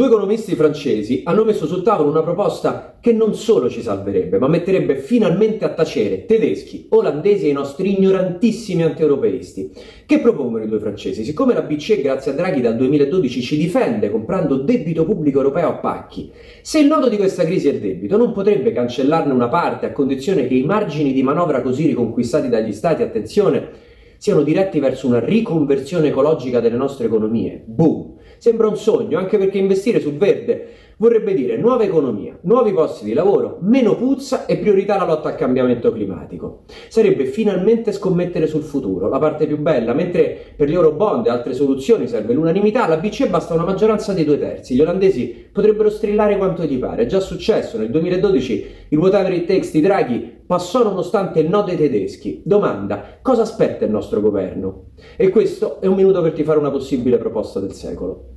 Due economisti francesi hanno messo sul tavolo una proposta che non solo ci salverebbe, ma metterebbe finalmente a tacere tedeschi, olandesi e i nostri ignorantissimi antieuropeisti. Che propongono i due francesi? Siccome la BCE, grazie a Draghi, dal 2012 ci difende comprando debito pubblico europeo a pacchi, se il nodo di questa crisi è il debito, non potrebbe cancellarne una parte a condizione che i margini di manovra così riconquistati dagli Stati, attenzione, siano diretti verso una riconversione ecologica delle nostre economie. Boom! Sembra un sogno, anche perché investire sul verde vorrebbe dire nuova economia, nuovi posti di lavoro, meno puzza e priorità alla lotta al cambiamento climatico. Sarebbe finalmente scommettere sul futuro, la parte più bella, mentre per gli eurobond e altre soluzioni serve l'unanimità, alla BCE basta una maggioranza dei due terzi. Gli olandesi potrebbero strillare quanto gli pare, è già successo, nel 2012 il whatever it takes di Draghi passò nonostante il no dei tedeschi. Domanda, cosa aspetta il nostro governo? E questo è un minuto per ti fare una possibile proposta del secolo.